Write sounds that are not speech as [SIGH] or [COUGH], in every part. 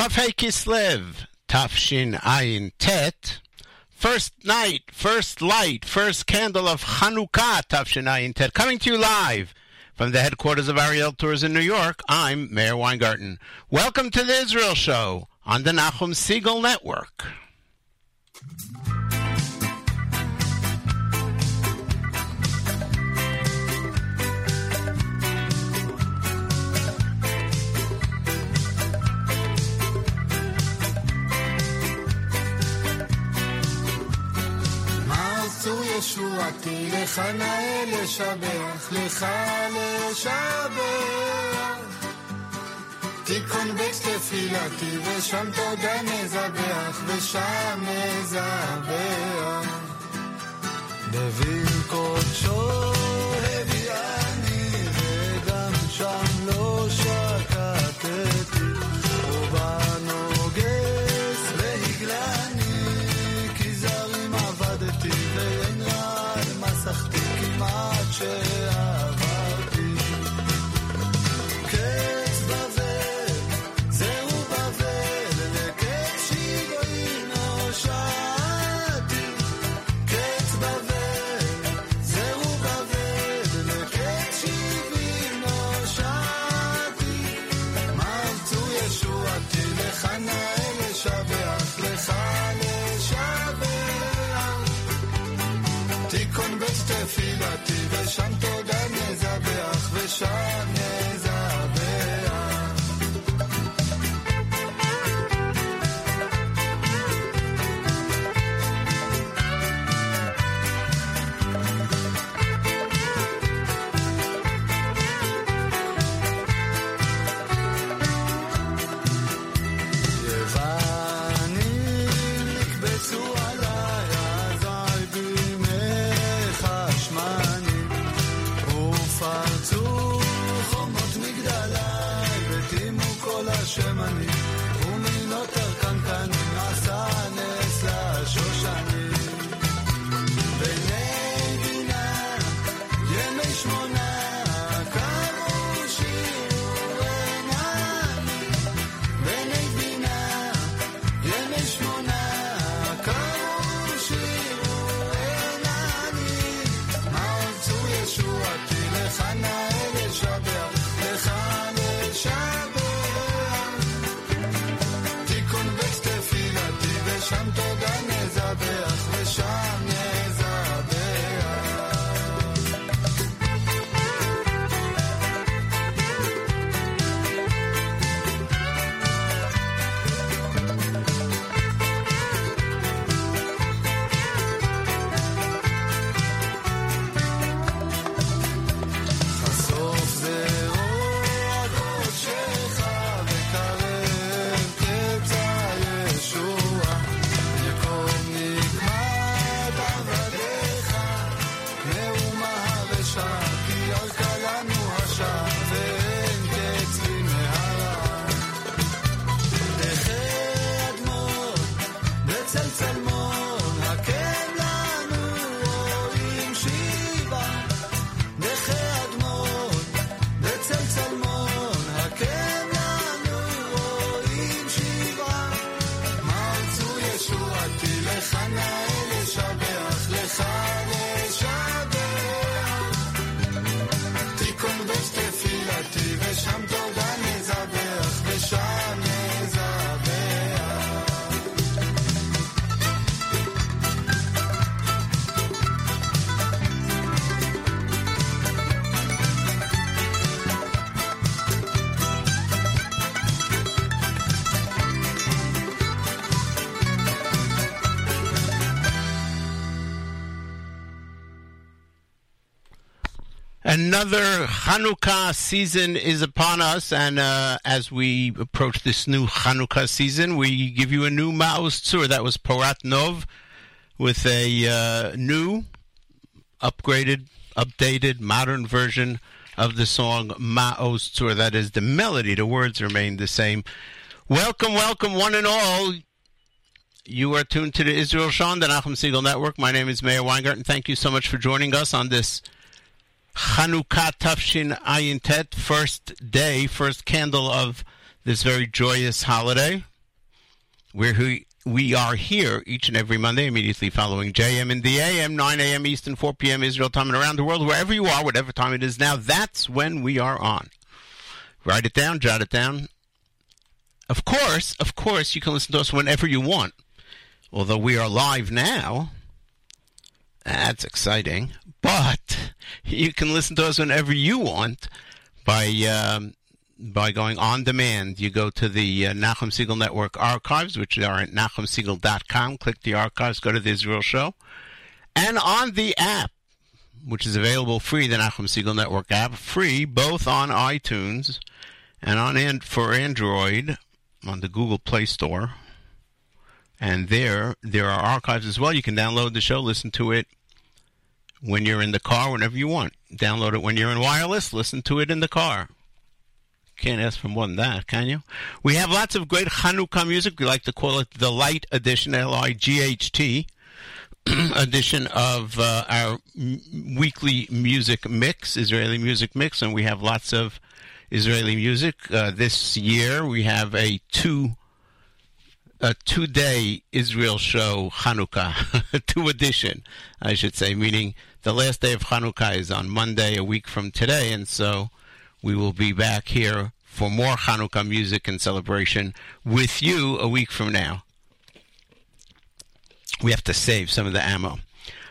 Chafei Kislev, Tafshin Ayin Tet. First night, first light, first candle of Chanukah, Tafshin Ayin Tet. Coming to you live from the headquarters of Ariel Tours in New York. I'm Meir Weingarten. Welcome to the Israel Show on the Nachum Segal Network. ישועתי, לך נאה לשבח, לך לשבח. תיכון בית תפילתי, ושם תודה נזבח, ושם נזבח. דוד קודשו לשבח, לך לשבח. תיכון בית תפילתי, ושם תודה נזבח, ושם Another Hanukkah season is upon us, and uh, as we approach this new Hanukkah season, we give you a new Maoz Tzur. That was Porat Nov with a uh, new, upgraded, updated, modern version of the song Maoz Tzur. That is the melody; the words remain the same. Welcome, welcome, one and all. You are tuned to the Israel on the Nachum Segal Network. My name is Meir Weingarten. Thank you so much for joining us on this Chanukah Tafshin Ayin Tet, first day, first candle of this very joyous holiday. where we, we are here each and every Monday, immediately following JM in the AM, 9 a.m. Eastern, 4 p.m. Israel time, and around the world, wherever you are, whatever time it is now, that's when we are on. Write it down, jot it down. Of course, of course, you can listen to us whenever you want. Although we are live now, that's exciting. But you can listen to us whenever you want by um, by going on demand. You go to the uh, Nachum Segal Network archives, which are at nachumsegal.com. Click the archives, go to the Israel Show, and on the app, which is available free, the Nachum Segal Network app, free both on iTunes and on and for Android on the Google Play Store. And there, there are archives as well. You can download the show, listen to it when you're in the car, whenever you want. Download it when you're in wireless, listen to it in the car. Can't ask for more than that, can you? We have lots of great Hanukkah music. We like to call it the Light Edition, L I G H T [CLEARS THROAT] edition of uh, our m- weekly music mix, Israeli music mix, and we have lots of Israeli music. Uh, this year we have a two a two day Israel show Hanukkah, [LAUGHS] two edition, I should say, meaning the last day of Hanukkah is on Monday, a week from today, and so we will be back here for more Hanukkah music and celebration with you a week from now. We have to save some of the ammo.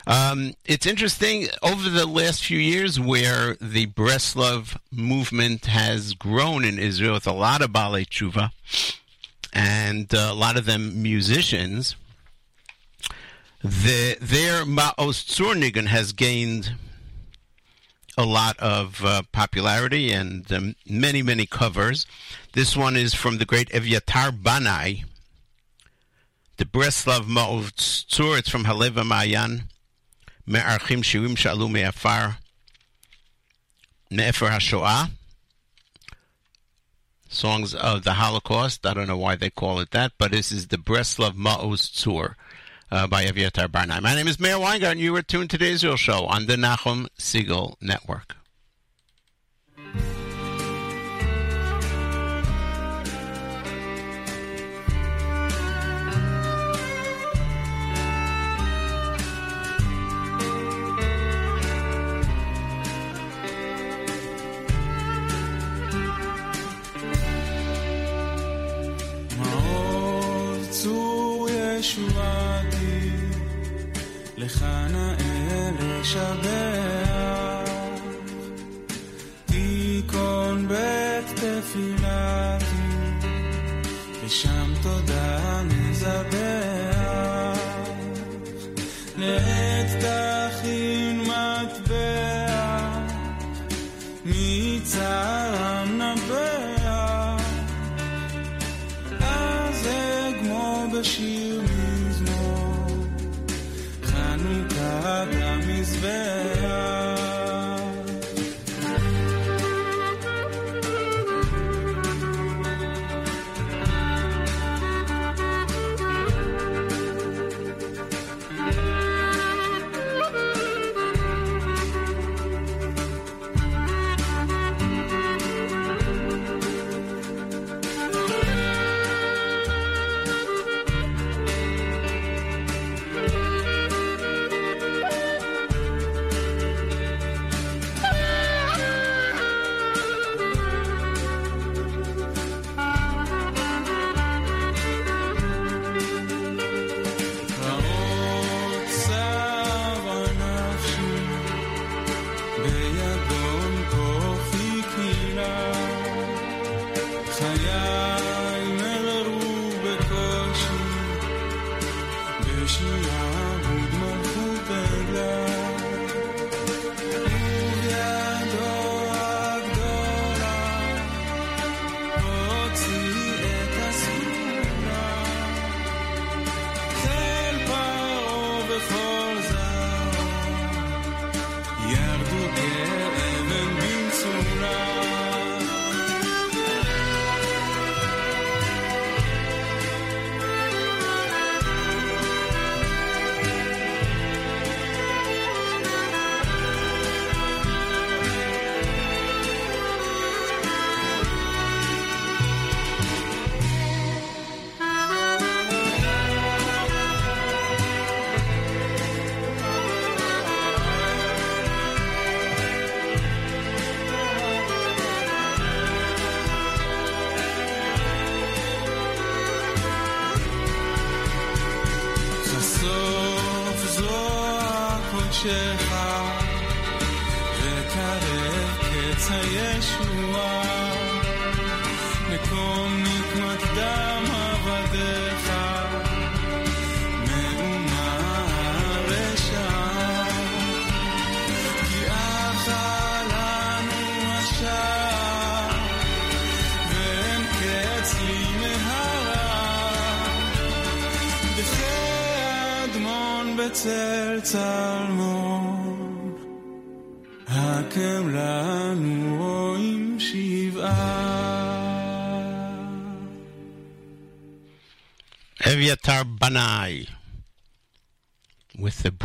Um, it's interesting over the last few years where the Breslov movement has grown in Israel with a lot of Balei Tshuva and uh, a lot of them musicians the, their Maos Zurnigen has gained a lot of uh, popularity and um, many, many covers. This one is from the great Evyatar Banai, the Breslav Maoz Tzur. It's from Haleva Mayan, Me'archim Shirim Shalu Me'afar, Me'efer HaShoah. Songs of the Holocaust. I don't know why they call it that, but this is the Breslav Maoz Tzur uh, by Evyatar Banai. My name is Meir Weingart, and you are tuned to today's Israel Show on the Nachum Segal Network.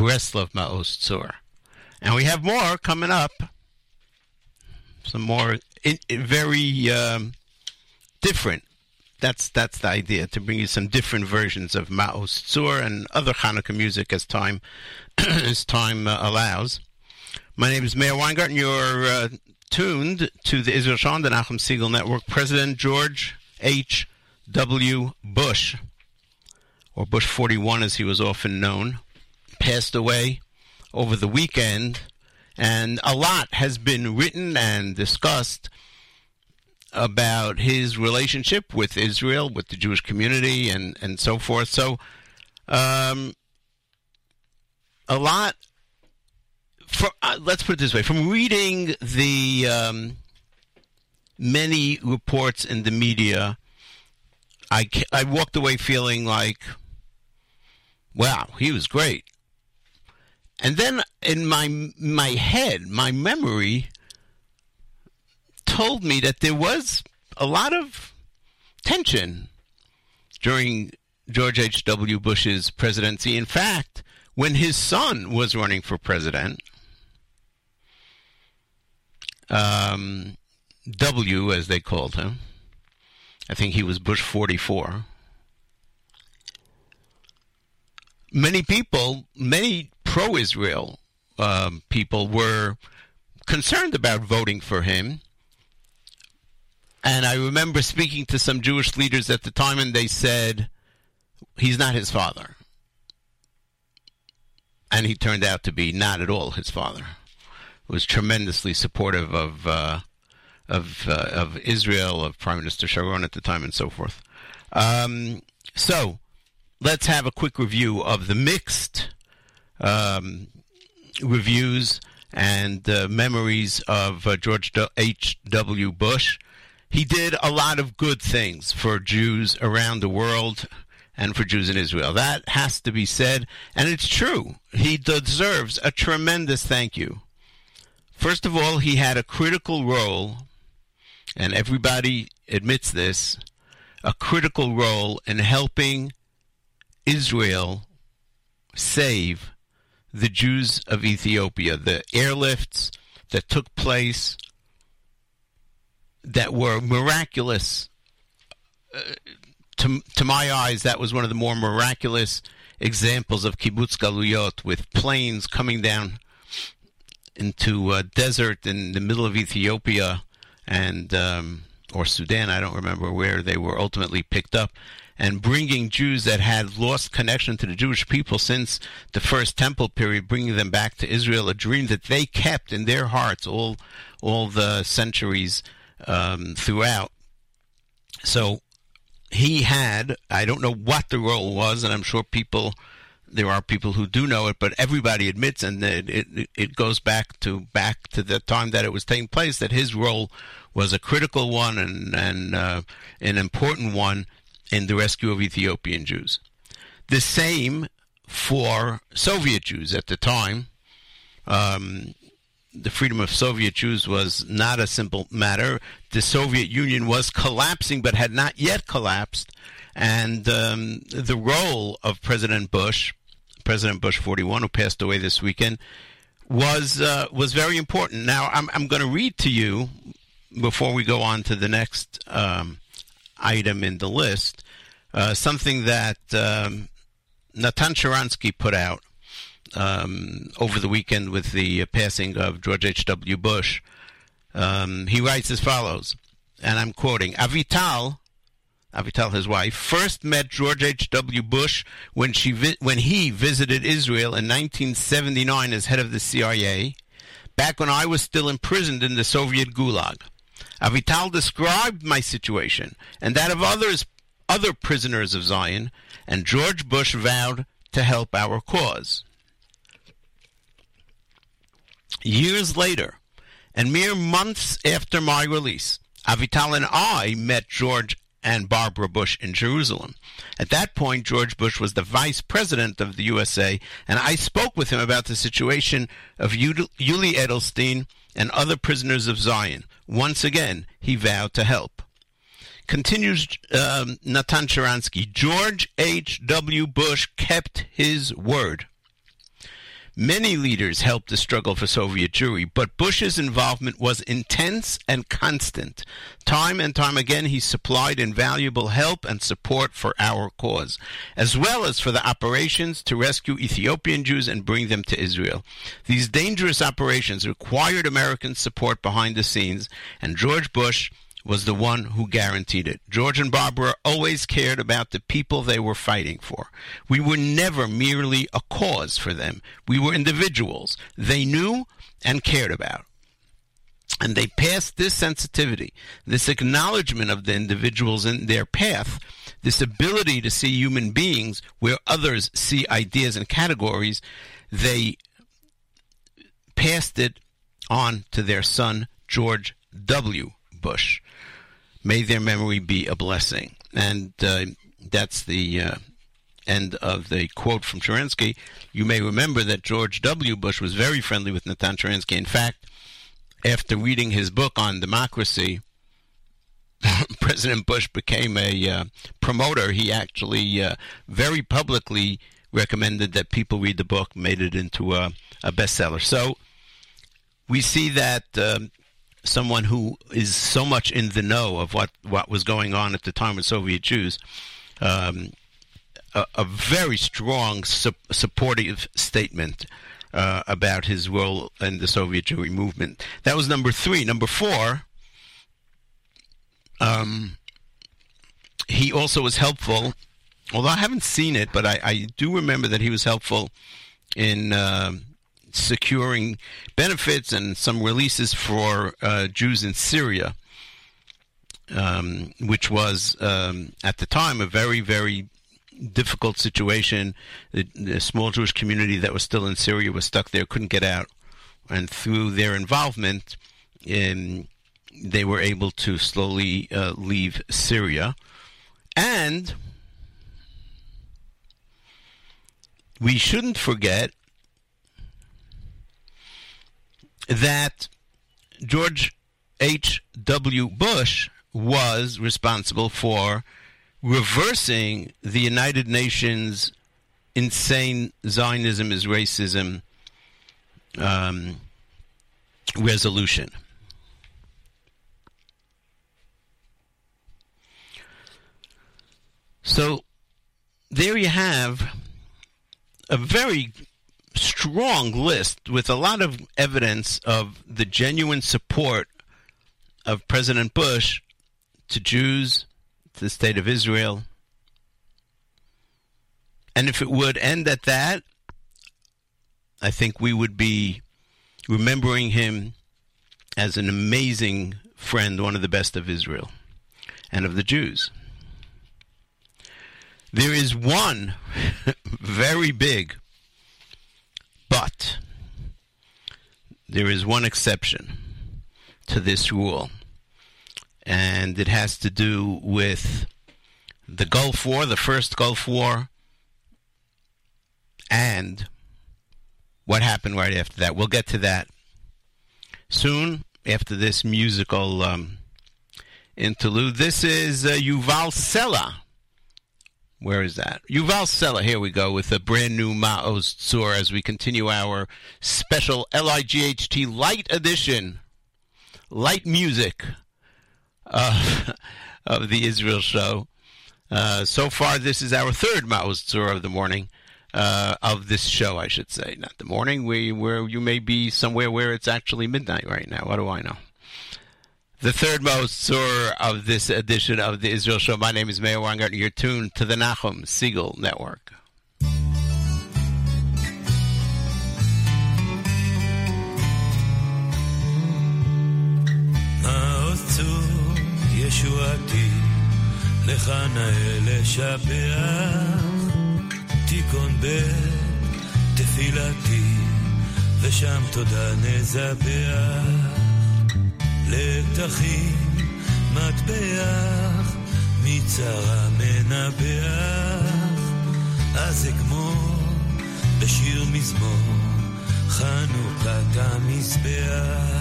Breslov Maoz Tzur. And we have more coming up. Some more in, in very um, different. That's that's the idea to bring you some different versions of Maoz Tzur and other Hanukkah music as time [CLEARS THROAT] as time uh, allows. My name is Meir Weingarten. You're uh, tuned to the Israel Shalom, the Nachum Segal Network. President George H. W. Bush or Bush 41 as he was often known, passed away over the weekend, and a lot has been written and discussed about his relationship with Israel, with the Jewish community, and, and so forth. So, um, a lot. For, uh, let's put it this way: from reading the um, many reports in the media, I I walked away feeling like wow, he was great. And then in my my head, my memory told me that there was a lot of tension during George H.W. Bush's presidency. In fact, when his son was running for president, um, W, as they called him, I think he was Bush 44 many people, many pro Israel um, people were concerned about voting for him. And I remember speaking to some Jewish leaders at the time, and they said, he's not his father. And he turned out to be not at all his father. Was tremendously supportive of uh, of uh, of Israel, of Prime Minister Sharon at the time, and so forth. Um, so let's have a quick review of the mixed um, reviews and uh, memories of uh, George H.W. Bush. He did a lot of good things for Jews around the world and for Jews in Israel. That has to be said, and it's true. He deserves a tremendous thank you. First of all, he had a critical role, and everybody admits this, a critical role in helping Israel save the Jews of Ethiopia. The airlifts that took place that were miraculous. Uh, to, to my eyes, that was one of the more miraculous examples of kibbutz galuyot, with planes coming down into a desert in the middle of Ethiopia and um, or Sudan. I don't remember where they were ultimately picked up, and bringing Jews that had lost connection to the Jewish people since the first temple period, bringing them back to Israel, a dream that they kept in their hearts all all the centuries um, throughout. So he had, I don't know what the role was, and I'm sure people, there are people who do know it, but everybody admits, and it, it, it goes back to back to the time that it was taking place, that his role was a critical one and, and uh, an important one in the rescue of Ethiopian Jews. The same for Soviet Jews at the time. Um, the freedom of Soviet Jews was not a simple matter. The Soviet Union was collapsing, but had not yet collapsed. And um, the role of President Bush, President Bush 41, who passed away this weekend, was uh, was very important. Now, I'm, I'm going to read to you before we go on to the next um, item in the list uh, something that um, Natan Sharansky put out um, over the weekend with the passing of George H.W. Bush. Um, he writes as follows, and I'm quoting Avital, Avital, his wife, first met George H.W. Bush when, she vi- when he visited Israel in 1979 as head of the CIA, back when I was still imprisoned in the Soviet Gulag. Avital described my situation and that of others, other prisoners of Zion, and George Bush vowed to help our cause. Years later, and mere months after my release, Avital and I met George and Barbara Bush in Jerusalem. At that point, George Bush was the vice president of the USA, and I spoke with him about the situation of Yuli Edelstein and other prisoners of Zion. Once again, he vowed to help. Continues um, Natan Sharansky, George H.W. Bush kept his word. Many leaders helped the struggle for Soviet Jewry, but Bush's involvement was intense and constant. Time and time again, he supplied invaluable help and support for our cause, as well as for the operations to rescue Ethiopian Jews and bring them to Israel. These dangerous operations required American support behind the scenes, and George Bush was the one who guaranteed it. George and Barbara always cared about the people they were fighting for. We were never merely a cause for them. We were individuals they knew and cared about. And they passed this sensitivity, this acknowledgement of the individuals in their path, this ability to see human beings where others see ideas and categories, they passed it on to their son, George W. Bush. May their memory be a blessing. And uh, that's the uh, end of the quote from Sharansky. You may remember that George W. Bush was very friendly with Natan Sharansky. In fact, after reading his book on democracy, [LAUGHS] President Bush became a uh, promoter. He actually uh, very publicly recommended that people read the book, made it into a, a bestseller. So we see that um, someone who is so much in the know of what, what was going on at the time with Soviet Jews, um, a, a, very strong su- supportive statement uh, about his role in the Soviet Jewry movement. That was number three. Number four, um, he also was helpful, although I haven't seen it, but I, I do remember that he was helpful in. Uh, securing benefits and some releases for uh, Jews in Syria, um, which was um, at the time a very, very difficult situation. The, the, small Jewish community that was still in Syria was stuck there, couldn't get out, and through their involvement, in, they were able to slowly uh, leave Syria, and. We shouldn't forget that George H.W. Bush was responsible for reversing the United Nations insane Zionism is racism um, resolution. So there you have a very strong list with a lot of evidence of the genuine support of President Bush to Jews, to the state of Israel. And if it would end at that, I think we would be remembering him as an amazing friend, one of the best of Israel and of the Jews. There is one [LAUGHS] very big but there is one exception to this rule, and it has to do with the Gulf War, the first Gulf War, and what happened right after that. We'll get to that soon after this musical um, interlude. This is uh, Yuval Sela where is that? Yuval Sela, here we go with a brand new Maoz Tzur as we continue our special LIGHT light edition, light music uh, [LAUGHS] of the Israel show. Uh, so far, this is our third Maoz Tzur of the morning. Uh, of this show, I should say, not the morning, where, where you may be somewhere where it's actually midnight right now. What do I know? the third Maoz Tzur of this edition of the Israel Show. My name is Meir Weingart. You're tuned to the Nachum Segal Network. ישועתי, לך נאה לשבח, תיקון בית תפילתי, ושם תודה נזבח. לתחים מטבח, מצרה מנבח, אז אגמור בשיר מזמור, חנוכת המזבח.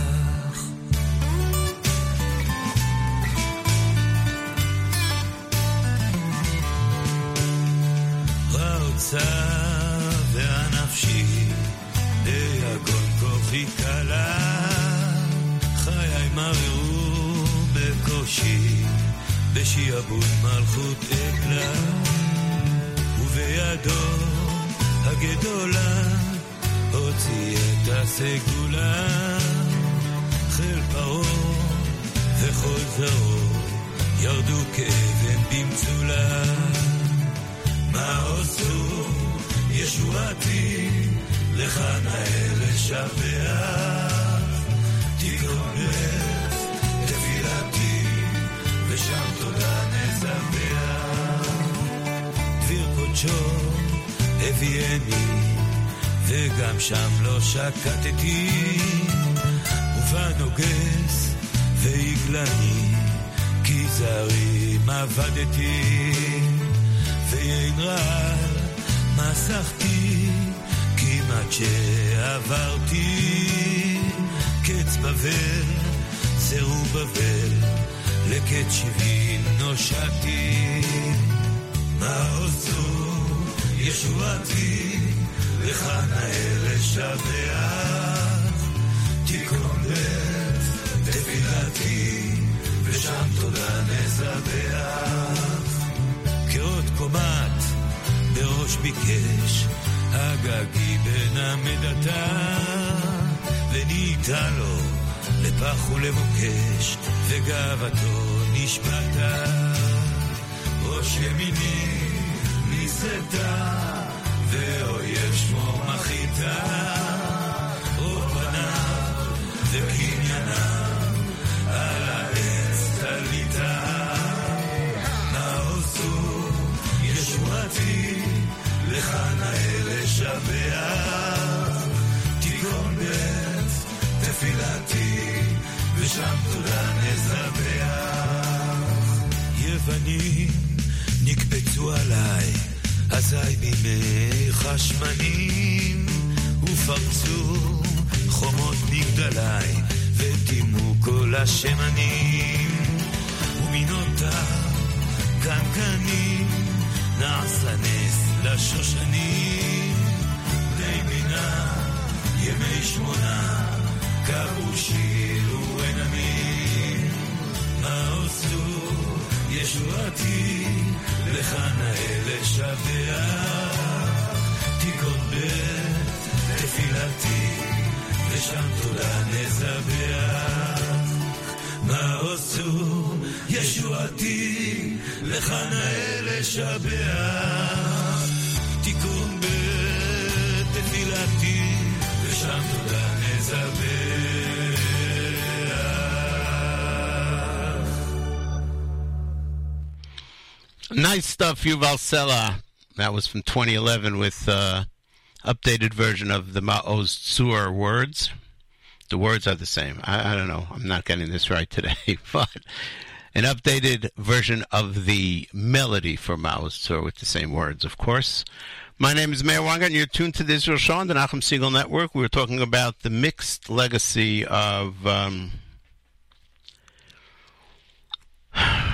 רעוצה והנפשי, ביגון כוחי קלה. מררו בקושי, בשיעבוד מלכות אקלה, ובידו הגדולה הוציא את הסגולה, חיל וכל זרעו ירדו כאבן במצולה. מה עשו ישועתי, לך נאה לשבח. תפילתי, ושם תודה נזבח. דביר קודשו הביאני, וגם שם לא שקטתי, ובנוגס והגלני, כי זרים עבדתי, ואין רעל מסכתי, כמעט שעברתי. קץ בבל, זהו בבל, לקץ שבעים נושעתי. מה עושו ישועתי, לך נאה לשבח. תיקון לב, תפילתי, ושם תודה נזבח. כאות קומת בראש ביקש, הגגי בן המדתה. וניתן לו לפח ולמוקש, וגאוותו נשבתה. ראש ימיני נישאת, ואויב שמו מחיתה. ושם תודה נזבח. יוונים נקבצו עליי, אזי בימי חשמנים, ופרצו חומות מגדליי, וטימו כל השמנים, ומנותה קנקנים, נעשה נס לשושנים, בני בינה ימי שמונה קראו שיר עשו ישועתי, לך נאה לשבח. תיקון בית תפילתי, ושם תודה נזבח. מה עשו ישועתי, לך נאה לשבח. תיקון בית תפילתי, ושם תודה Nice stuff, Yuval Sela. That was from 2011 with uh, updated version of the Ma'oz Tzur words. The words are the same. I, I, don't know. I'm not getting this right today, [LAUGHS] but an updated version of the melody for Ma'oz Tzur with the same words, of course. My name is Meir Wanga, and you're tuned to the Israel Show on the Nachum Segal Network. We were talking about the mixed legacy of um,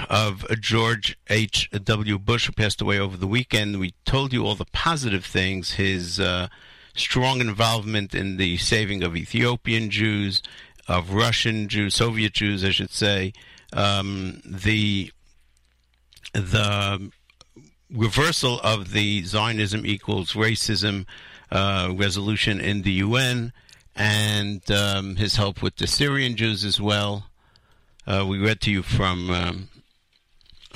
of George H. W. Bush, who passed away over the weekend. We told you all the positive things, his uh, strong involvement in the saving of Ethiopian Jews, of Russian Jews, Soviet Jews, I should say, um, the the reversal of the Zionism equals racism uh, resolution in the UN and um, his help with the Syrian Jews as well. Uh, we read to you from um,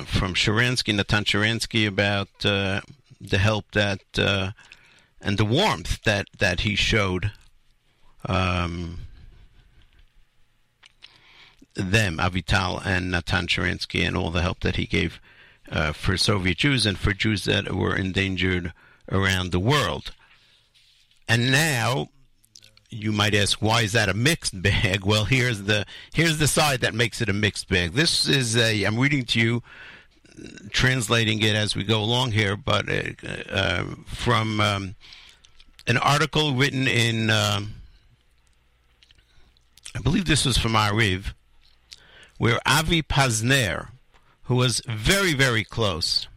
from Sharansky, Natan Sharansky, about uh, the help that uh, and the warmth that that he showed um, them, Avital and Natan Sharansky, and all the help that he gave uh, for Soviet Jews and for Jews that were endangered around the world. And now you might ask, why is that a mixed bag? [LAUGHS] Well, here's the here's the side that makes it a mixed bag. This is a I'm reading to you, translating it as we go along here, but uh, uh, from um, an article written in, um, I believe this was from Ariv, where Avi Pazner, who was very very close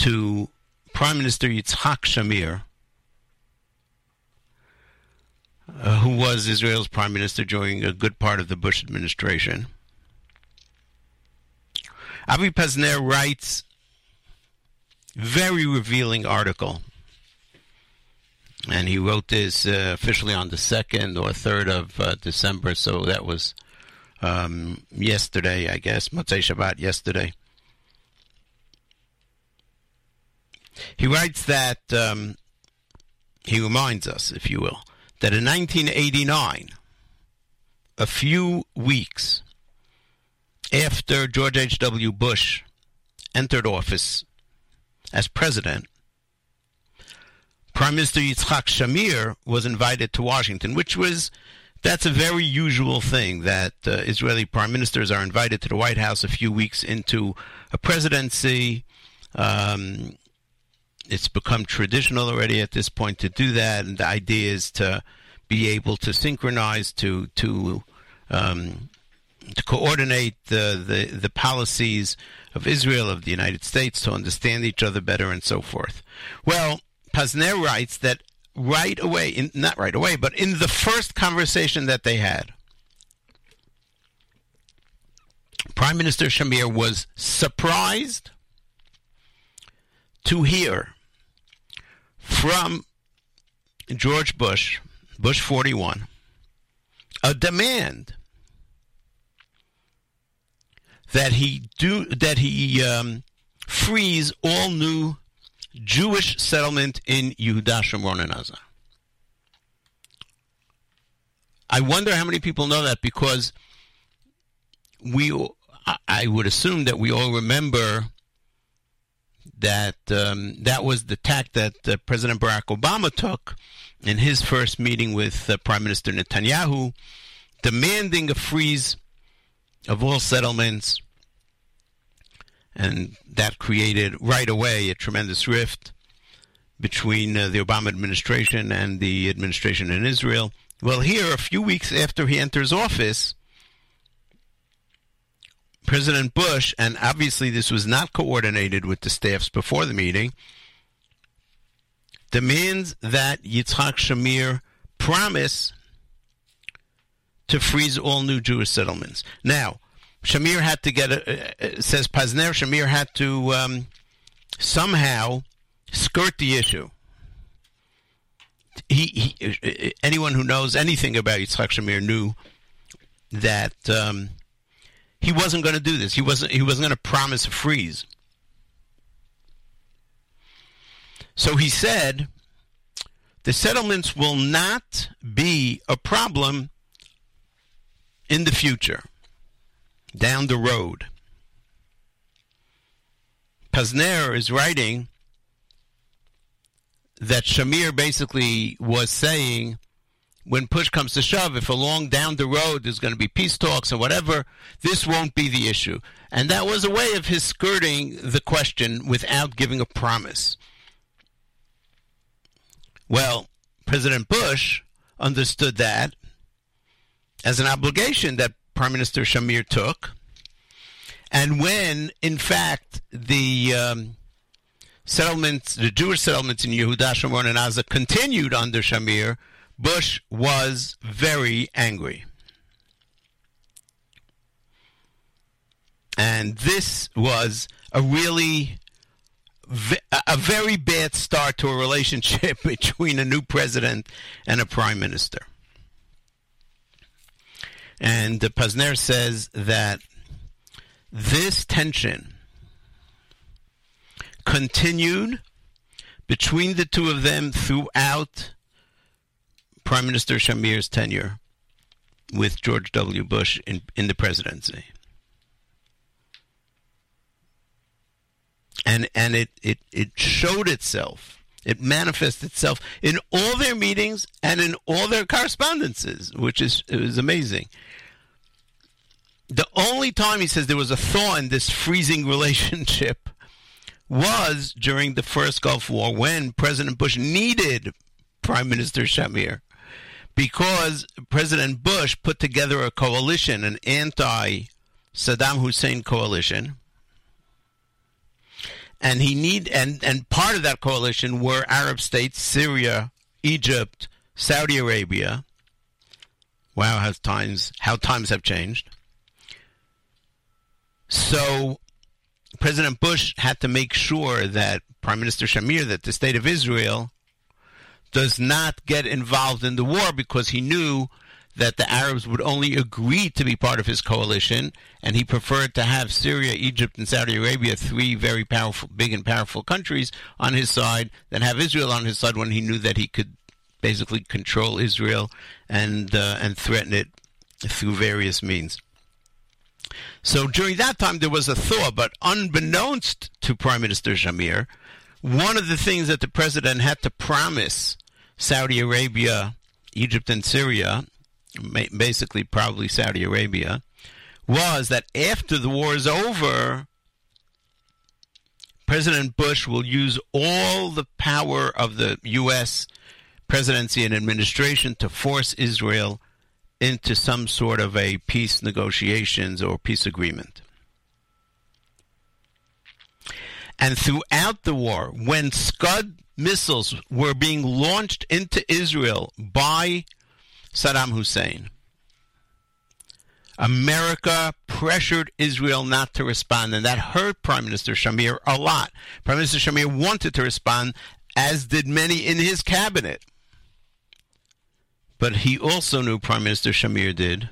to Prime Minister Yitzhak Shamir uh, who was Israel's prime minister during a good part of the Bush administration. Avi Pazner writes very revealing article. And he wrote this uh, officially on the 2nd or 3rd of uh, December, so that was um, yesterday, I guess, Motzei Shabbat yesterday. He writes that, um, he reminds us, if you will, that in 1989, a few weeks after George H.W. Bush entered office as president, Prime Minister Yitzhak Shamir was invited to Washington, which was that's a very usual thing that uh, Israeli prime ministers are invited to the White House a few weeks into a presidency. Um, it's become traditional already at this point to do that, and the idea is to be able to synchronize, to to um, to coordinate the, the the policies of Israel, of the United States, to understand each other better, and so forth. Well, Pazner writes that right away, in, not right away, but in the first conversation that they had, Prime Minister Shamir was surprised to hear from George Bush, Bush 41, a demand that he do that he um, freeze all new Jewish settlement in Yehuda, Shomron, and Gaza. I wonder how many people know that because we, I would assume that we all remember that um, that was the tack that uh, President Barack Obama took in his first meeting with uh, Prime Minister Netanyahu, demanding a freeze of all settlements, and that created right away a tremendous rift between uh, the Obama administration and the administration in Israel. Well, here, a few weeks after he enters office, President Bush, and obviously this was not coordinated with the staffs before the meeting, demands that Yitzhak Shamir promise to freeze all new Jewish settlements. Now, Shamir had to get a, uh, says Pazner, Shamir had to um, somehow skirt the issue. He, he, anyone who knows anything about Yitzhak Shamir knew that um, he wasn't going to do this. He wasn't. He wasn't going to promise a freeze. So he said, the settlements will not be a problem in the future, down the road. Pazner is writing that Shamir basically was saying when push comes to shove, if along down the road there's going to be peace talks or whatever, this won't be the issue. And that was a way of his skirting the question without giving a promise. Well, President Bush understood that as an obligation that Prime Minister Shamir took. And when, in fact, the um, settlements, the Jewish settlements in Yehuda, Shomron, and Gaza continued under Shamir, Bush was very angry. And this was a really a very bad start to a relationship [LAUGHS] between a new president and a prime minister. And Pazner says that this tension continued between the two of them throughout Prime Minister Shamir's tenure with George W. Bush in, in the presidency. And and it, it, it showed itself, it manifests itself in all their meetings and in all their correspondences, which is was amazing. The only time he says there was a thaw in this freezing relationship was during the first Gulf War when President Bush needed Prime Minister Shamir because President Bush put together a coalition, an anti Saddam Hussein coalition. And he need and, and part of that coalition were Arab states, Syria, Egypt, Saudi Arabia. Wow, how times how times have changed. So President Bush had to make sure that Prime Minister Shamir, that the state of Israel does not get involved in the war because he knew that the Arabs would only agree to be part of his coalition, and he preferred to have Syria, Egypt, and Saudi Arabia, three very powerful, big and powerful countries, on his side, than have Israel on his side when he knew that he could basically control Israel and uh, and threaten it through various means. So during that time, there was a thaw, but unbeknownst to Prime Minister Shamir, one of the things that the president had to promise Saudi Arabia, Egypt, and Syria, basically probably Saudi Arabia, was that after the war is over, President Bush will use all the power of the U.S. presidency and administration to force Israel into some sort of a peace negotiations or peace agreement. And throughout the war, when Scud missiles were being launched into Israel by Saddam Hussein, America pressured Israel not to respond, and that hurt Prime Minister Shamir a lot. Prime Minister Shamir wanted to respond, as did many in his cabinet. But he also knew, Prime Minister Shamir did,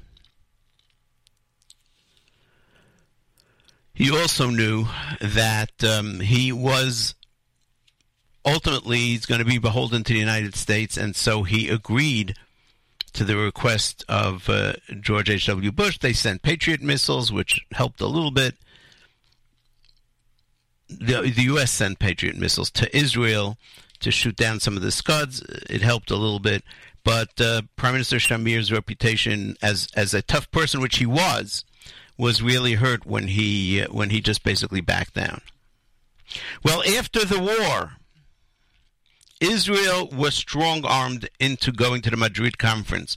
he also knew that um, he was ultimately he's going to be beholden to the United States, and so he agreed to the request of uh, George H.W. Bush. They sent Patriot missiles, which helped a little bit. The, the U.S. sent Patriot missiles to Israel to shoot down some of the Scuds. It helped a little bit. But uh, Prime Minister Shamir's reputation as as a tough person, which he was, was really hurt when he uh, when he just basically backed down. Well, after the war, Israel was strong armed into going to the Madrid conference.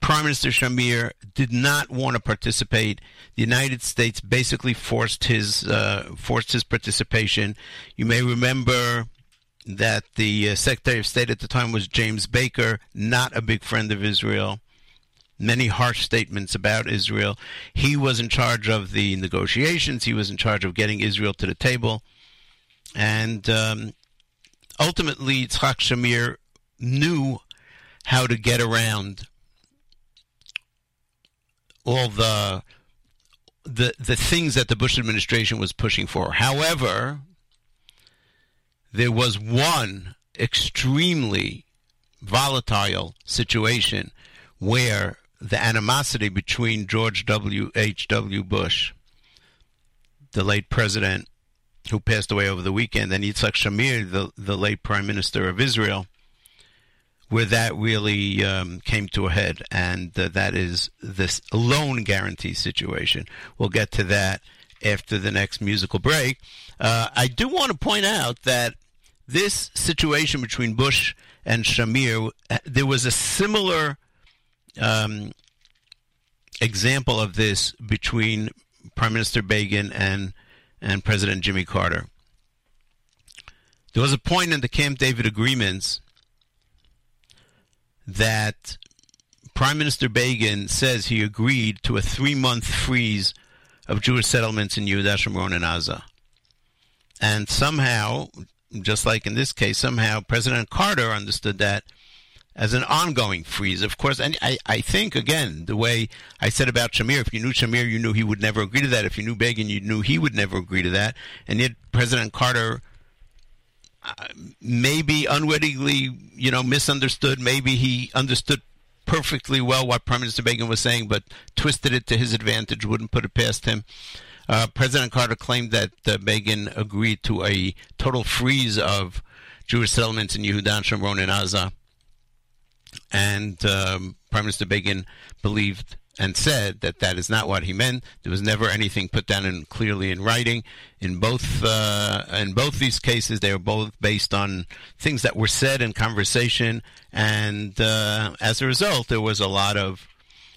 Prime Minister Shamir did not want to participate. The United States basically forced his uh, forced his participation. You may remember that the uh, Secretary of State at the time was James Baker, not a big friend of Israel. Many harsh statements about Israel. He was in charge of the negotiations. He was in charge of getting Israel to the table. And um, ultimately, Yitzhak Shamir knew how to get around all the the the things that the Bush administration was pushing for. However, there was one extremely volatile situation where the animosity between George W. H. W. Bush, the late president who passed away over the weekend, and Yitzhak Shamir, the, the late prime minister of Israel, where that really um, came to a head, and uh, that is this loan guarantee situation. We'll get to that after the next musical break. Uh, I do want to point out that this situation between Bush and Shamir, there was a similar um, example of this between Prime Minister Begin and and President Jimmy Carter. There was a point in the Camp David agreements that Prime Minister Begin says he agreed to a three month freeze of Jewish settlements in Yehuda, Shomron, and Gaza. And somehow, just like in this case, somehow President Carter understood that as an ongoing freeze. Of course, and I, I think again the way I said about Shamir, if you knew Shamir, you knew he would never agree to that. If you knew Begin, you knew he would never agree to that. And yet President Carter uh, maybe unwittingly, you know, misunderstood. Maybe he understood perfectly well what Prime Minister Begin was saying, but twisted it to his advantage, wouldn't put it past him. Uh, President Carter claimed that uh, Begin agreed to a total freeze of Jewish settlements in Yehudan, Shomron, and Gaza. And um, Prime Minister Begin believed and said that that is not what he meant. There was never anything put down in, clearly in writing. In both uh, in both these cases, they were both based on things that were said in conversation, and uh, as a result, there was a lot of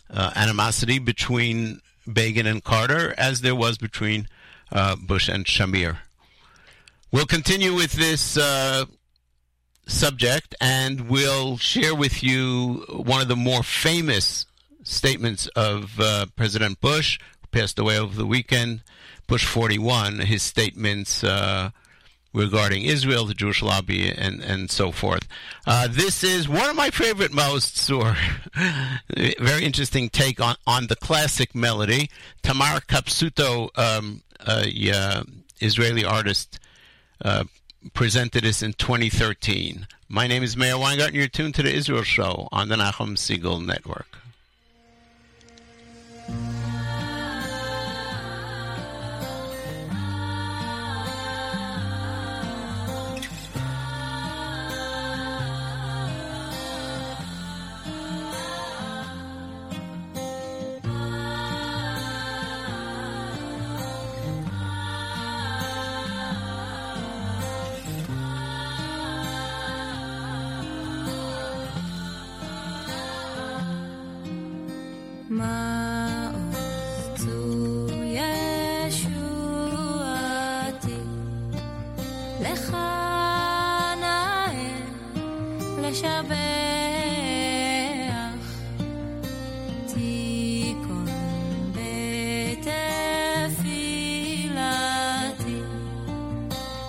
uh, animosity between Begin and Carter, as there was between uh, Bush and Shamir. We'll continue with this uh, subject, and we'll share with you one of the more famous statements of uh, President Bush, who passed away over the weekend, Bush 41, his statements uh, regarding Israel, the Jewish lobby, and, and so forth. Uh, this is one of my favorite most, or [LAUGHS] very interesting take on, on the classic melody. Tamar Kapsuto, um, a Israeli artist, uh, presented this in 2013. My name is Meir Weingarten. You're tuned to the Israel Show on the Nachum Segal Network.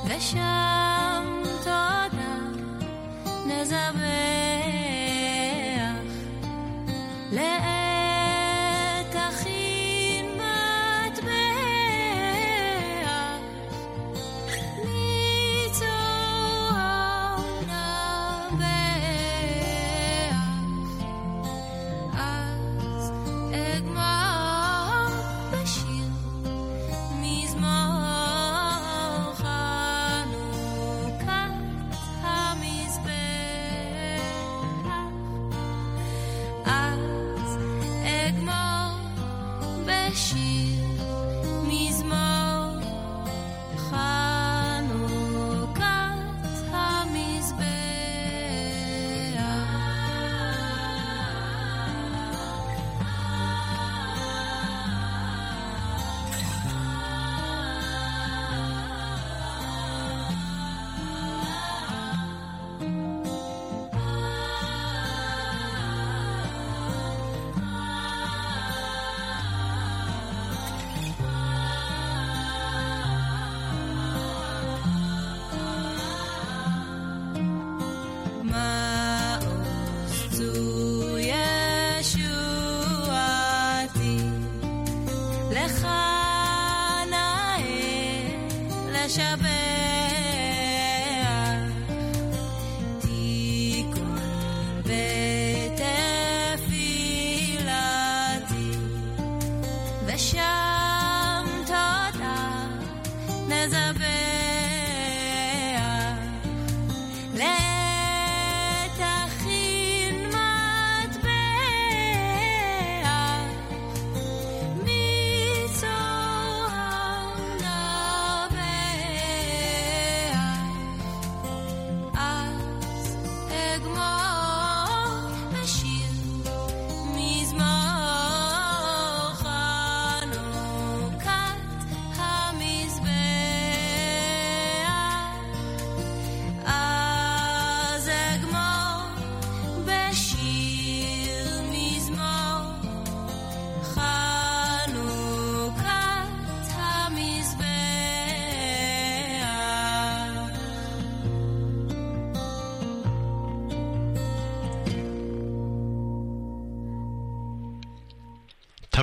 The show.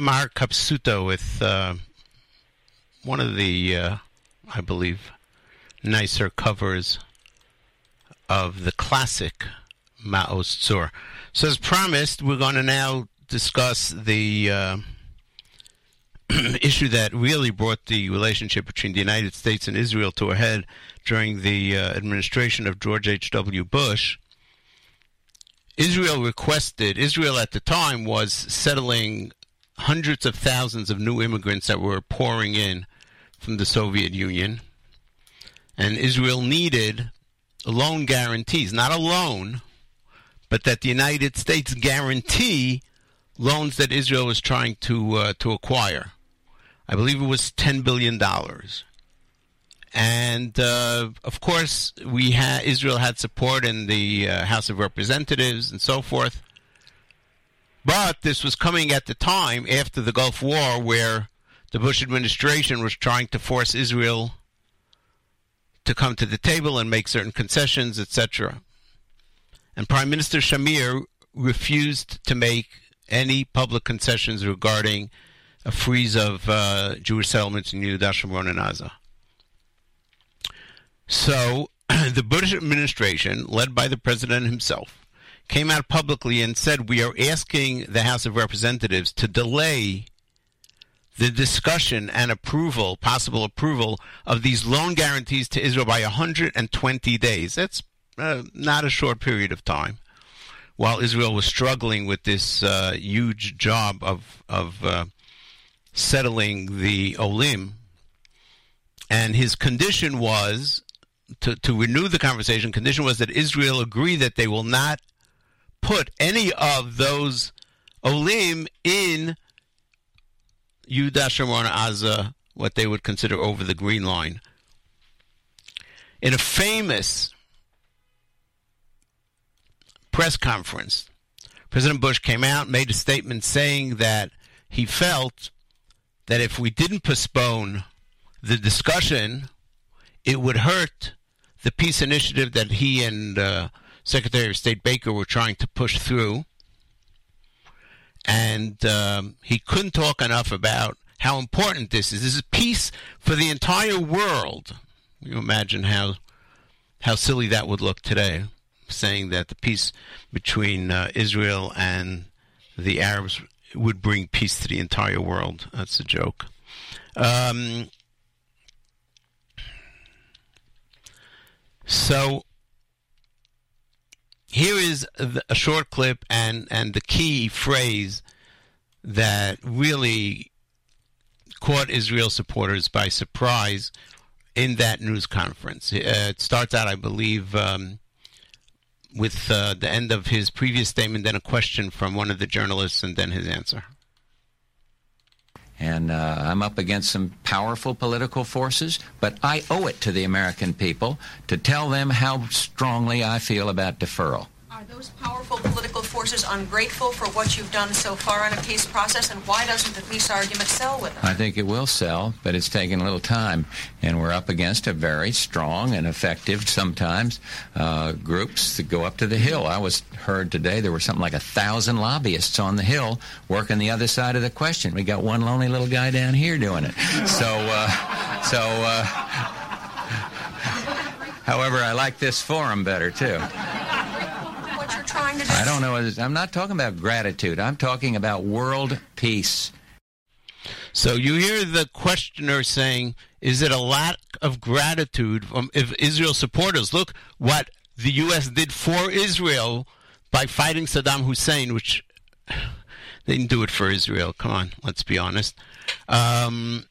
Tamar Kapsuto with uh, one of the, uh, I believe, nicer covers of the classic Tzur. So, as promised, we're going to now discuss the uh, [CLEARS THROAT] issue that really brought the relationship between the United States and Israel to a head during the uh, administration of George H.W. Bush. Israel requested, Israel at the time was settling hundreds of thousands of new immigrants that were pouring in from the Soviet Union. And Israel needed loan guarantees, not a loan, but that the United States guarantee loans that Israel was trying to uh, to acquire. I believe it was ten billion dollars, and uh, of course we had Israel had support in the uh, House of Representatives and so forth. But this was coming at the time after the Gulf War, where the Bush administration was trying to force Israel to come to the table and make certain concessions, etc. And Prime Minister Shamir refused to make any public concessions regarding a freeze of uh, Jewish settlements in Yehuda, Shomron, and Gaza. So [CLEARS THROAT] the Bush administration, led by the president himself, came out publicly and said, We are asking the House of Representatives to delay the discussion and approval, possible approval, of these loan guarantees to Israel by 120 days. That's uh, not a short period of time. While Israel was struggling with this uh, huge job of, of uh, settling the Olim, and his condition was to, to renew the conversation, condition was that Israel agree that they will not put any of those Olim in Yudah Shomron Aza, what they would consider over the green line. In a famous press conference, President Bush came out made a statement saying that he felt that if we didn't postpone the discussion, it would hurt the peace initiative that he and uh, Secretary of State Baker were trying to push through. And um, he couldn't talk enough about how important this is. This is peace for the entire world. You imagine how how silly that would look today, saying that the peace between uh, Israel and the Arabs would bring peace to the entire world. That's a joke. Um, so here is a short clip and, and the key phrase that really caught Israel supporters by surprise in that news conference. Uh, it starts out, I believe, um, with uh, the end of his previous statement, then a question from one of the journalists, and then his answer. And uh, I'm up against some powerful political forces, but I owe it to the American people to tell them how strongly I feel about deferral. Are those powerful political forces ungrateful for what you've done so far in a peace process, and why doesn't the peace argument sell with them? I think it will sell, but it's taking a little time, and we're up against a very strong and effective, sometimes, uh, groups that go up to the Hill. I was heard today there were something like a thousand lobbyists on the Hill working the other side of the question. We got one lonely little guy down here doing it. So, uh, so. Uh, however, I like this forum better too? I don't know. I'm not talking about gratitude. I'm talking about world peace. So you hear the questioner saying, "Is it a lack of gratitude from if Israel supporters? Look what the U.S. did for Israel by fighting Saddam Hussein, which [SIGHS] they didn't do it for Israel. Come on, let's be honest. Um,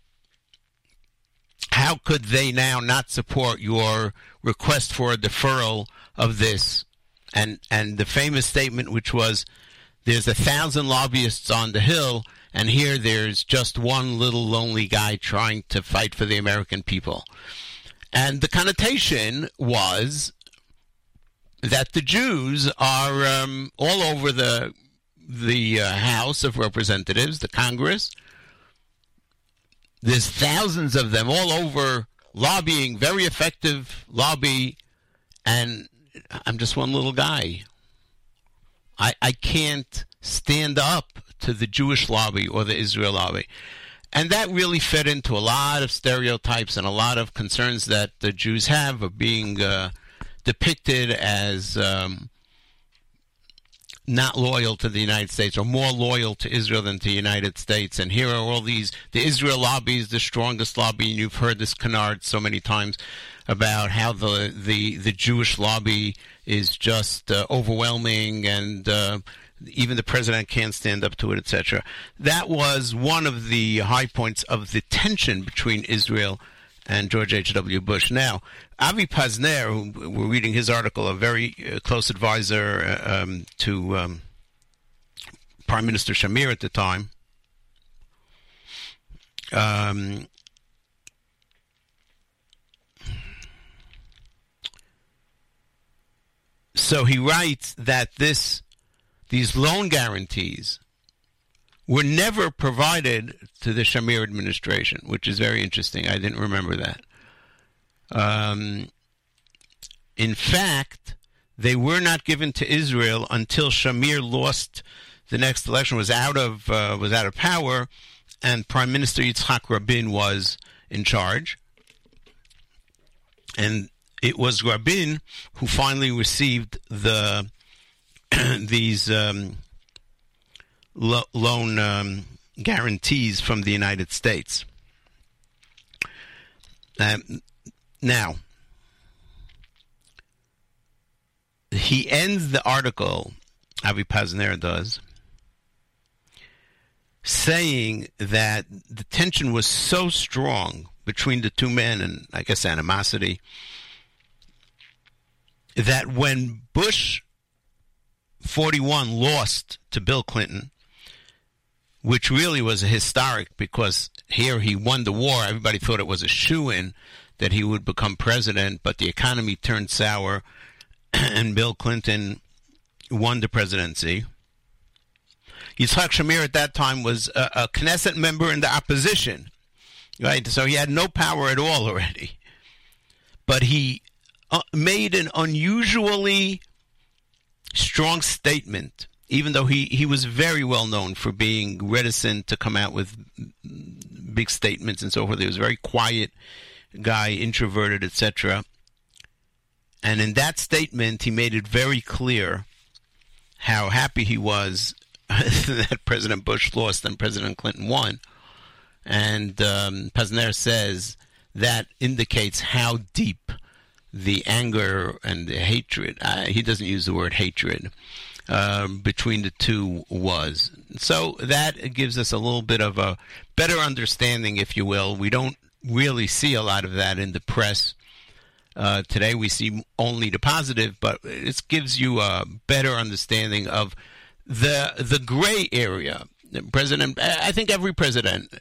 how could they now not support your request for a deferral of this and and the famous statement which was there's a thousand lobbyists on the hill and here there's just one little lonely guy trying to fight for the American people. And the connotation was that the Jews are um, all over the the uh, House of Representatives, the Congress. There's thousands of them all over lobbying, very effective lobby, and I'm just one little guy. I, I can't stand up to the Jewish lobby or the Israel lobby. And that really fed into a lot of stereotypes and a lot of concerns that the Jews have of being uh, depicted as um, not loyal to the United States or more loyal to Israel than to the United States. And here are all these the Israel lobby is the strongest lobby, and you've heard this canard so many times about how the the, the Jewish lobby is just uh, overwhelming and uh, even the president can't stand up to it, etc. That was one of the high points of the tension between Israel and George H.W. Bush. Now, Avi Pazner, who we're reading his article, a very uh, close advisor uh, um, to um, Prime Minister Shamir at the time, um, so he writes that this these loan guarantees were never provided to the Shamir administration, which is very interesting. I didn't remember that. Um, in fact, they were not given to Israel until Shamir lost the next election, was out of uh, was out of power, and Prime Minister Yitzhak Rabin was in charge. And it was Rabin who finally received the [CLEARS THROAT] these um, lo- loan um, guarantees from the United States. Um, now, he ends the article, Avi Pazner does, saying that the tension was so strong between the two men and I guess animosity that when Bush 41 lost to Bill Clinton, which really was historic because here he won the war. Everybody thought it was a shoe in that he would become president, but the economy turned sour [CLEARS THROAT] and Bill Clinton won the presidency. Yitzhak Shamir at that time was a, a Knesset member in the opposition, right? So he had no power at all already. But he uh, made an unusually strong statement, even though he, he was very well known for being reticent to come out with big statements and so forth. He was a very quiet guy, introverted, etc. And in that statement, he made it very clear how happy he was [LAUGHS] that President Bush lost and President Clinton won. And um, Pazner says that indicates how deep the anger and the hatred, uh, he doesn't use the word hatred, uh, between the two was. So that gives us a little bit of a better understanding, if you will. We don't really see a lot of that in the press. Uh, today we see only the positive, but it gives you a better understanding of the the gray area. President, I think every president,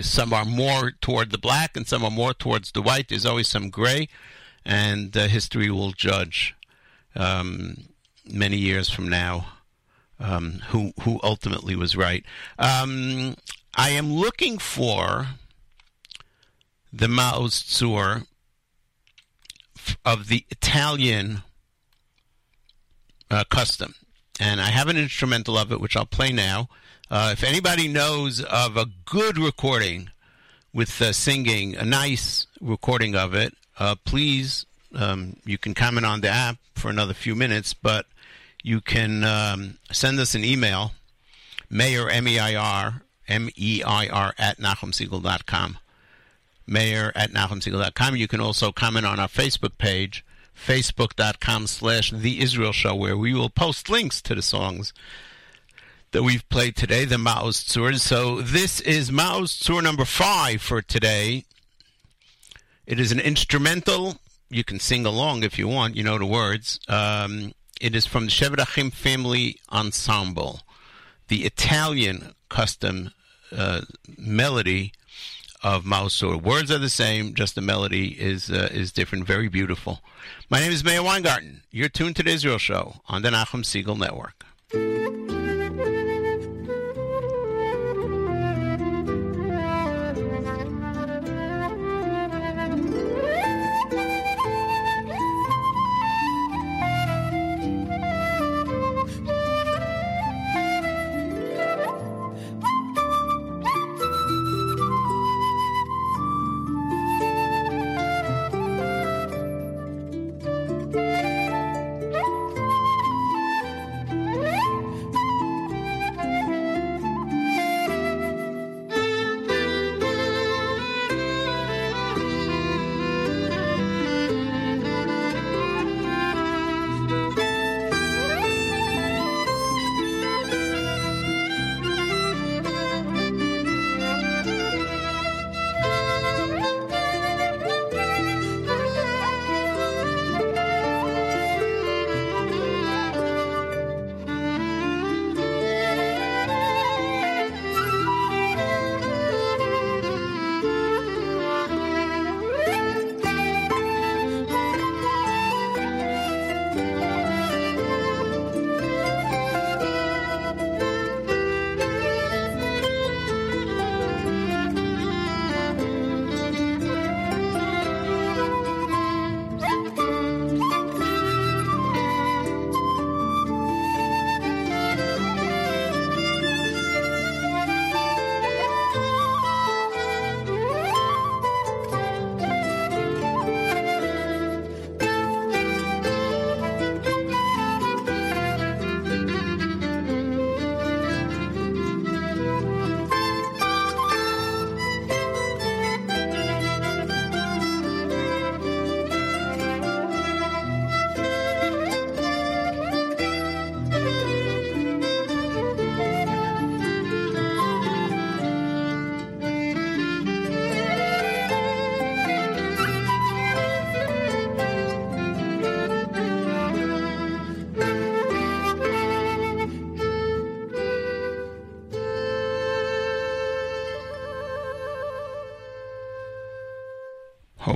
some are more toward the black and some are more towards the white. There's always some gray and uh, history will judge um, many years from now um, who who ultimately was right. Um, I am looking for the Maoz Tzur of the Italian uh, custom, and I have an instrumental of it which I'll play now. Uh, if anybody knows of a good recording with uh, singing, a nice recording of it, uh, please, um, you can comment on the app for another few minutes, but you can um, send us an email, Meir, M-E-I-R, M-E-I-R, at NachumSegal.com. Meir at NachumSegal.com. You can also comment on our Facebook page, facebook.com slash The Israel Show, where we will post links to the songs that we've played today, the Maoz Tzur. So this is Maoz Tzur number five for today. It is an instrumental. You can sing along if you want. You know the words. Um, it is from the Shevet Achim Family Ensemble, the Italian custom uh, melody of Maoz Tzur. Words are the same, just the melody is uh, is different. Very beautiful. My name is Meir Weingarten. You're tuned to the Israel Show on the Nachum Segal Network.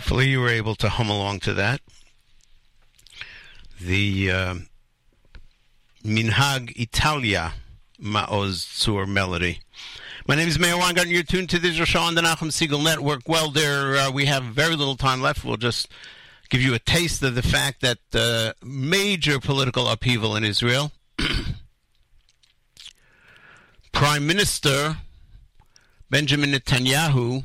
Hopefully, you were able to hum along to that. The uh, Minhag Italia Maoz Tzur melody. My name is Meir and You're tuned to the Israel Show on the Nachum Segal Network. Well, there uh, we have very little time left. We'll just give you a taste of the fact that uh, major political upheaval in Israel. [CLEARS THROAT] Prime Minister Benjamin Netanyahu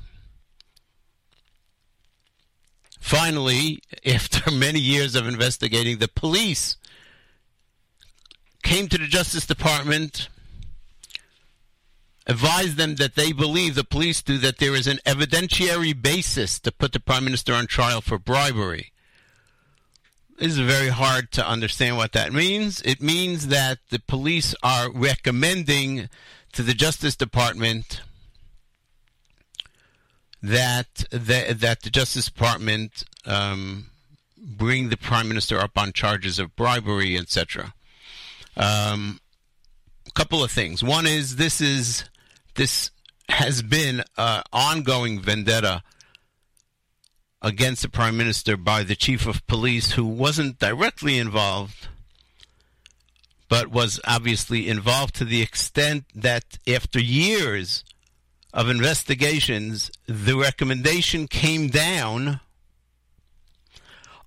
finally, after [LAUGHS] many years of investigating, the police came to the Justice Department advised them that they believe, the police do, that there is an evidentiary basis to put the prime minister on trial for bribery. It is very hard to understand what that means. It means that the police are recommending to the Justice Department that the, that the Justice Department um, bring the prime minister up on charges of bribery, etc. Um, a couple of things. One is this is this has been an ongoing vendetta against the prime minister by the chief of police, who wasn't directly involved, but was obviously involved to the extent that after years of investigations, the recommendation came down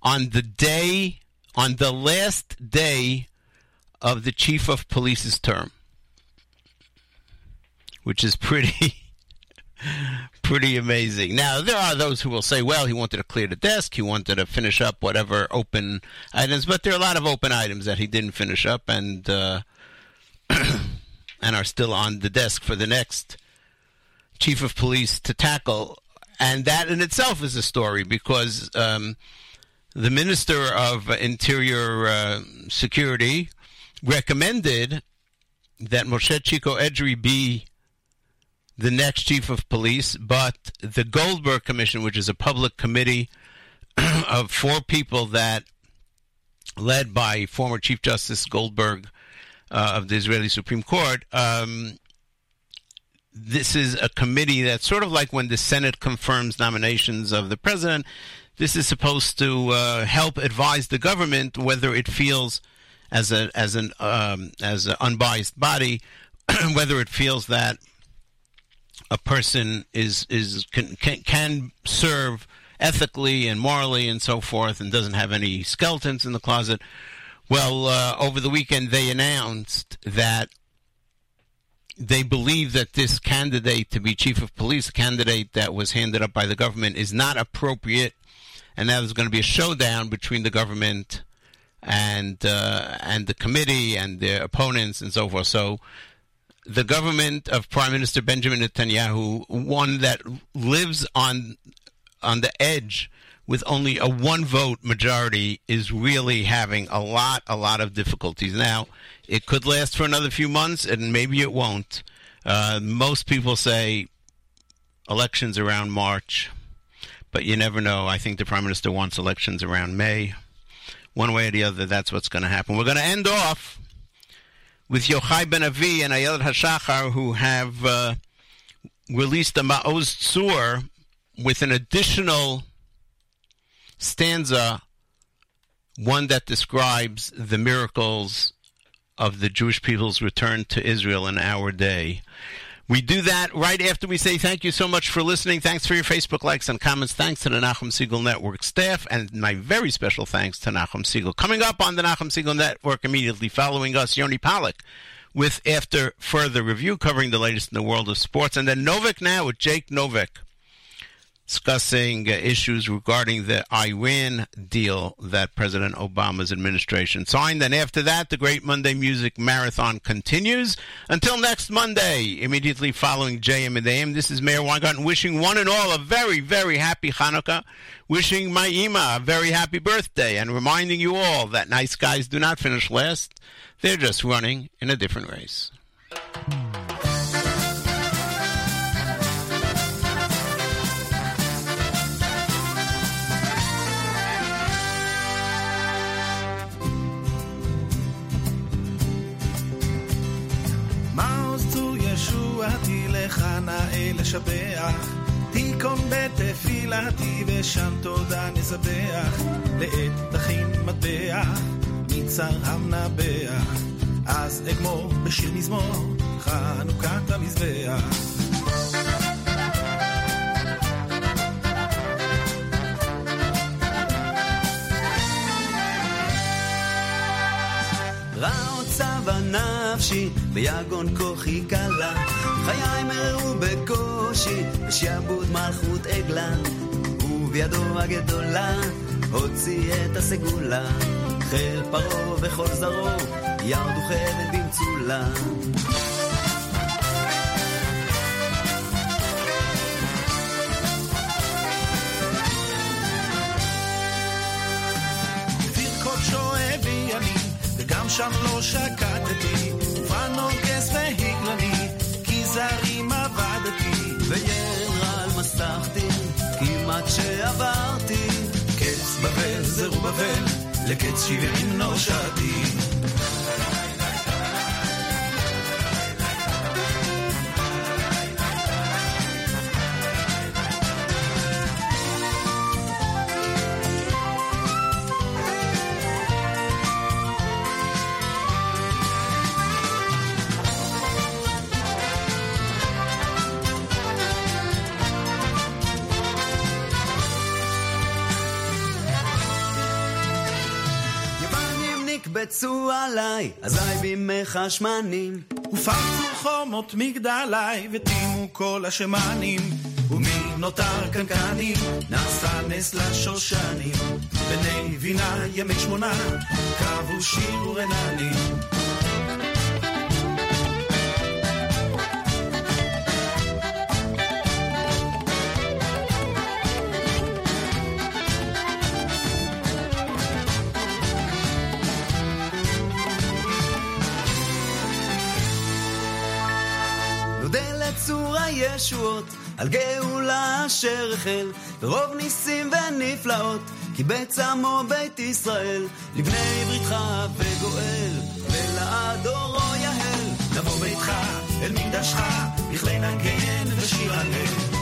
on the day, on the last day of the chief of police's term which is pretty [LAUGHS] pretty amazing. Now, there are those who will say, well, he wanted to clear the desk, he wanted to finish up whatever open items, but there are a lot of open items that he didn't finish up and uh, [CLEARS THROAT] and are still on the desk for the next chief of police to tackle. And that in itself is a story because um, the Minister of Interior uh, Security recommended that Moshe Chico Edrei be the next chief of police, but the Goldberg Commission, which is a public committee [CLEARS THROAT] of four people that led by former Chief Justice Goldberg uh, of the Israeli Supreme Court. Um, this is a committee that's sort of like when the Senate confirms nominations of the president. This is supposed to uh, help advise the government whether it feels, as a as an um, as an unbiased body, [CLEARS THROAT] whether it feels that a person is is can, can, can serve ethically and morally and so forth, and doesn't have any skeletons in the closet. Well, uh, over the weekend they announced that they believe that this candidate to be chief of police, candidate that was handed up by the government, is not appropriate, and that there's going to be a showdown between the government and uh, and the committee and their opponents and so forth. So the government of Prime Minister Benjamin Netanyahu, one that lives on on the edge with only a one vote majority, is really having a lot, a lot of difficulties. Now, it could last for another few months, and maybe it won't. Uh, most people say elections around March, but you never know. I think the Prime Minister wants elections around May. One way or the other, that's what's going to happen. We're going to end off with Yochai Ben Avi and Ayelet Hashachar, who have uh, released the Ma'oz Tzur with an additional stanza, one that describes the miracles of the Jewish people's return to Israel in our day. We do that right after we say thank you so much for listening. Thanks for your Facebook likes and comments. Thanks to the Nachum Segal Network staff, and my very special thanks to Nachum Segal. Coming up on the Nachum Segal Network immediately following us, Yoni Pollock with After Further Review, covering the latest in the world of sports. And then Novak Now with Jake Novak discussing uh, issues regarding the Iran deal that President Obama's administration signed. And after that, the Great Monday Music Marathon continues. Until next Monday, immediately following JM and AM, this is Mayor Weingarten wishing one and all a very, very happy Hanukkah, wishing my Ima a very happy birthday, and reminding you all that nice guys do not finish last. They're just running in a different race. נאה לשבח, תיכון בתפילתי ושם תודה נזבח, לעת תכין מטבע, מצר המנבח. אז אגמור בשיר מזמור, חנוכת המזבח. נפשי, ביגון כוחי קלה. חיי מרעו בקושי, בשעבוד מלכות עגלה. ובידו הגדולה, הוציא את הסגולה. חיל פרעה וכל זרעו, ירדו חבל במצולה. וגם שם לא שקטתי, ופנוגס והגלני, כי זרים עבדתי, וירע על מסכתי, כמעט שעברתי, קץ בבל זרו בבל, לקץ שבעים נושעתי. קפצו עליי, אזי בימך שמנים. ופרצו חומות מגדלי, וטימו כל השמנים. ומי נותר קנקנים, נעשה נס לשושנים. בני בינה ימי שמונה, קבו שיר ורננים. הישועות, על גאולה אשר החל, ורוב ניסים ונפלאות, קיבץ עמו בית ישראל, לבני בריתך וגואל, ולעדורו יהל, נבוא ביתך, אל מקדשך, בכלי נגן ושיר הלל.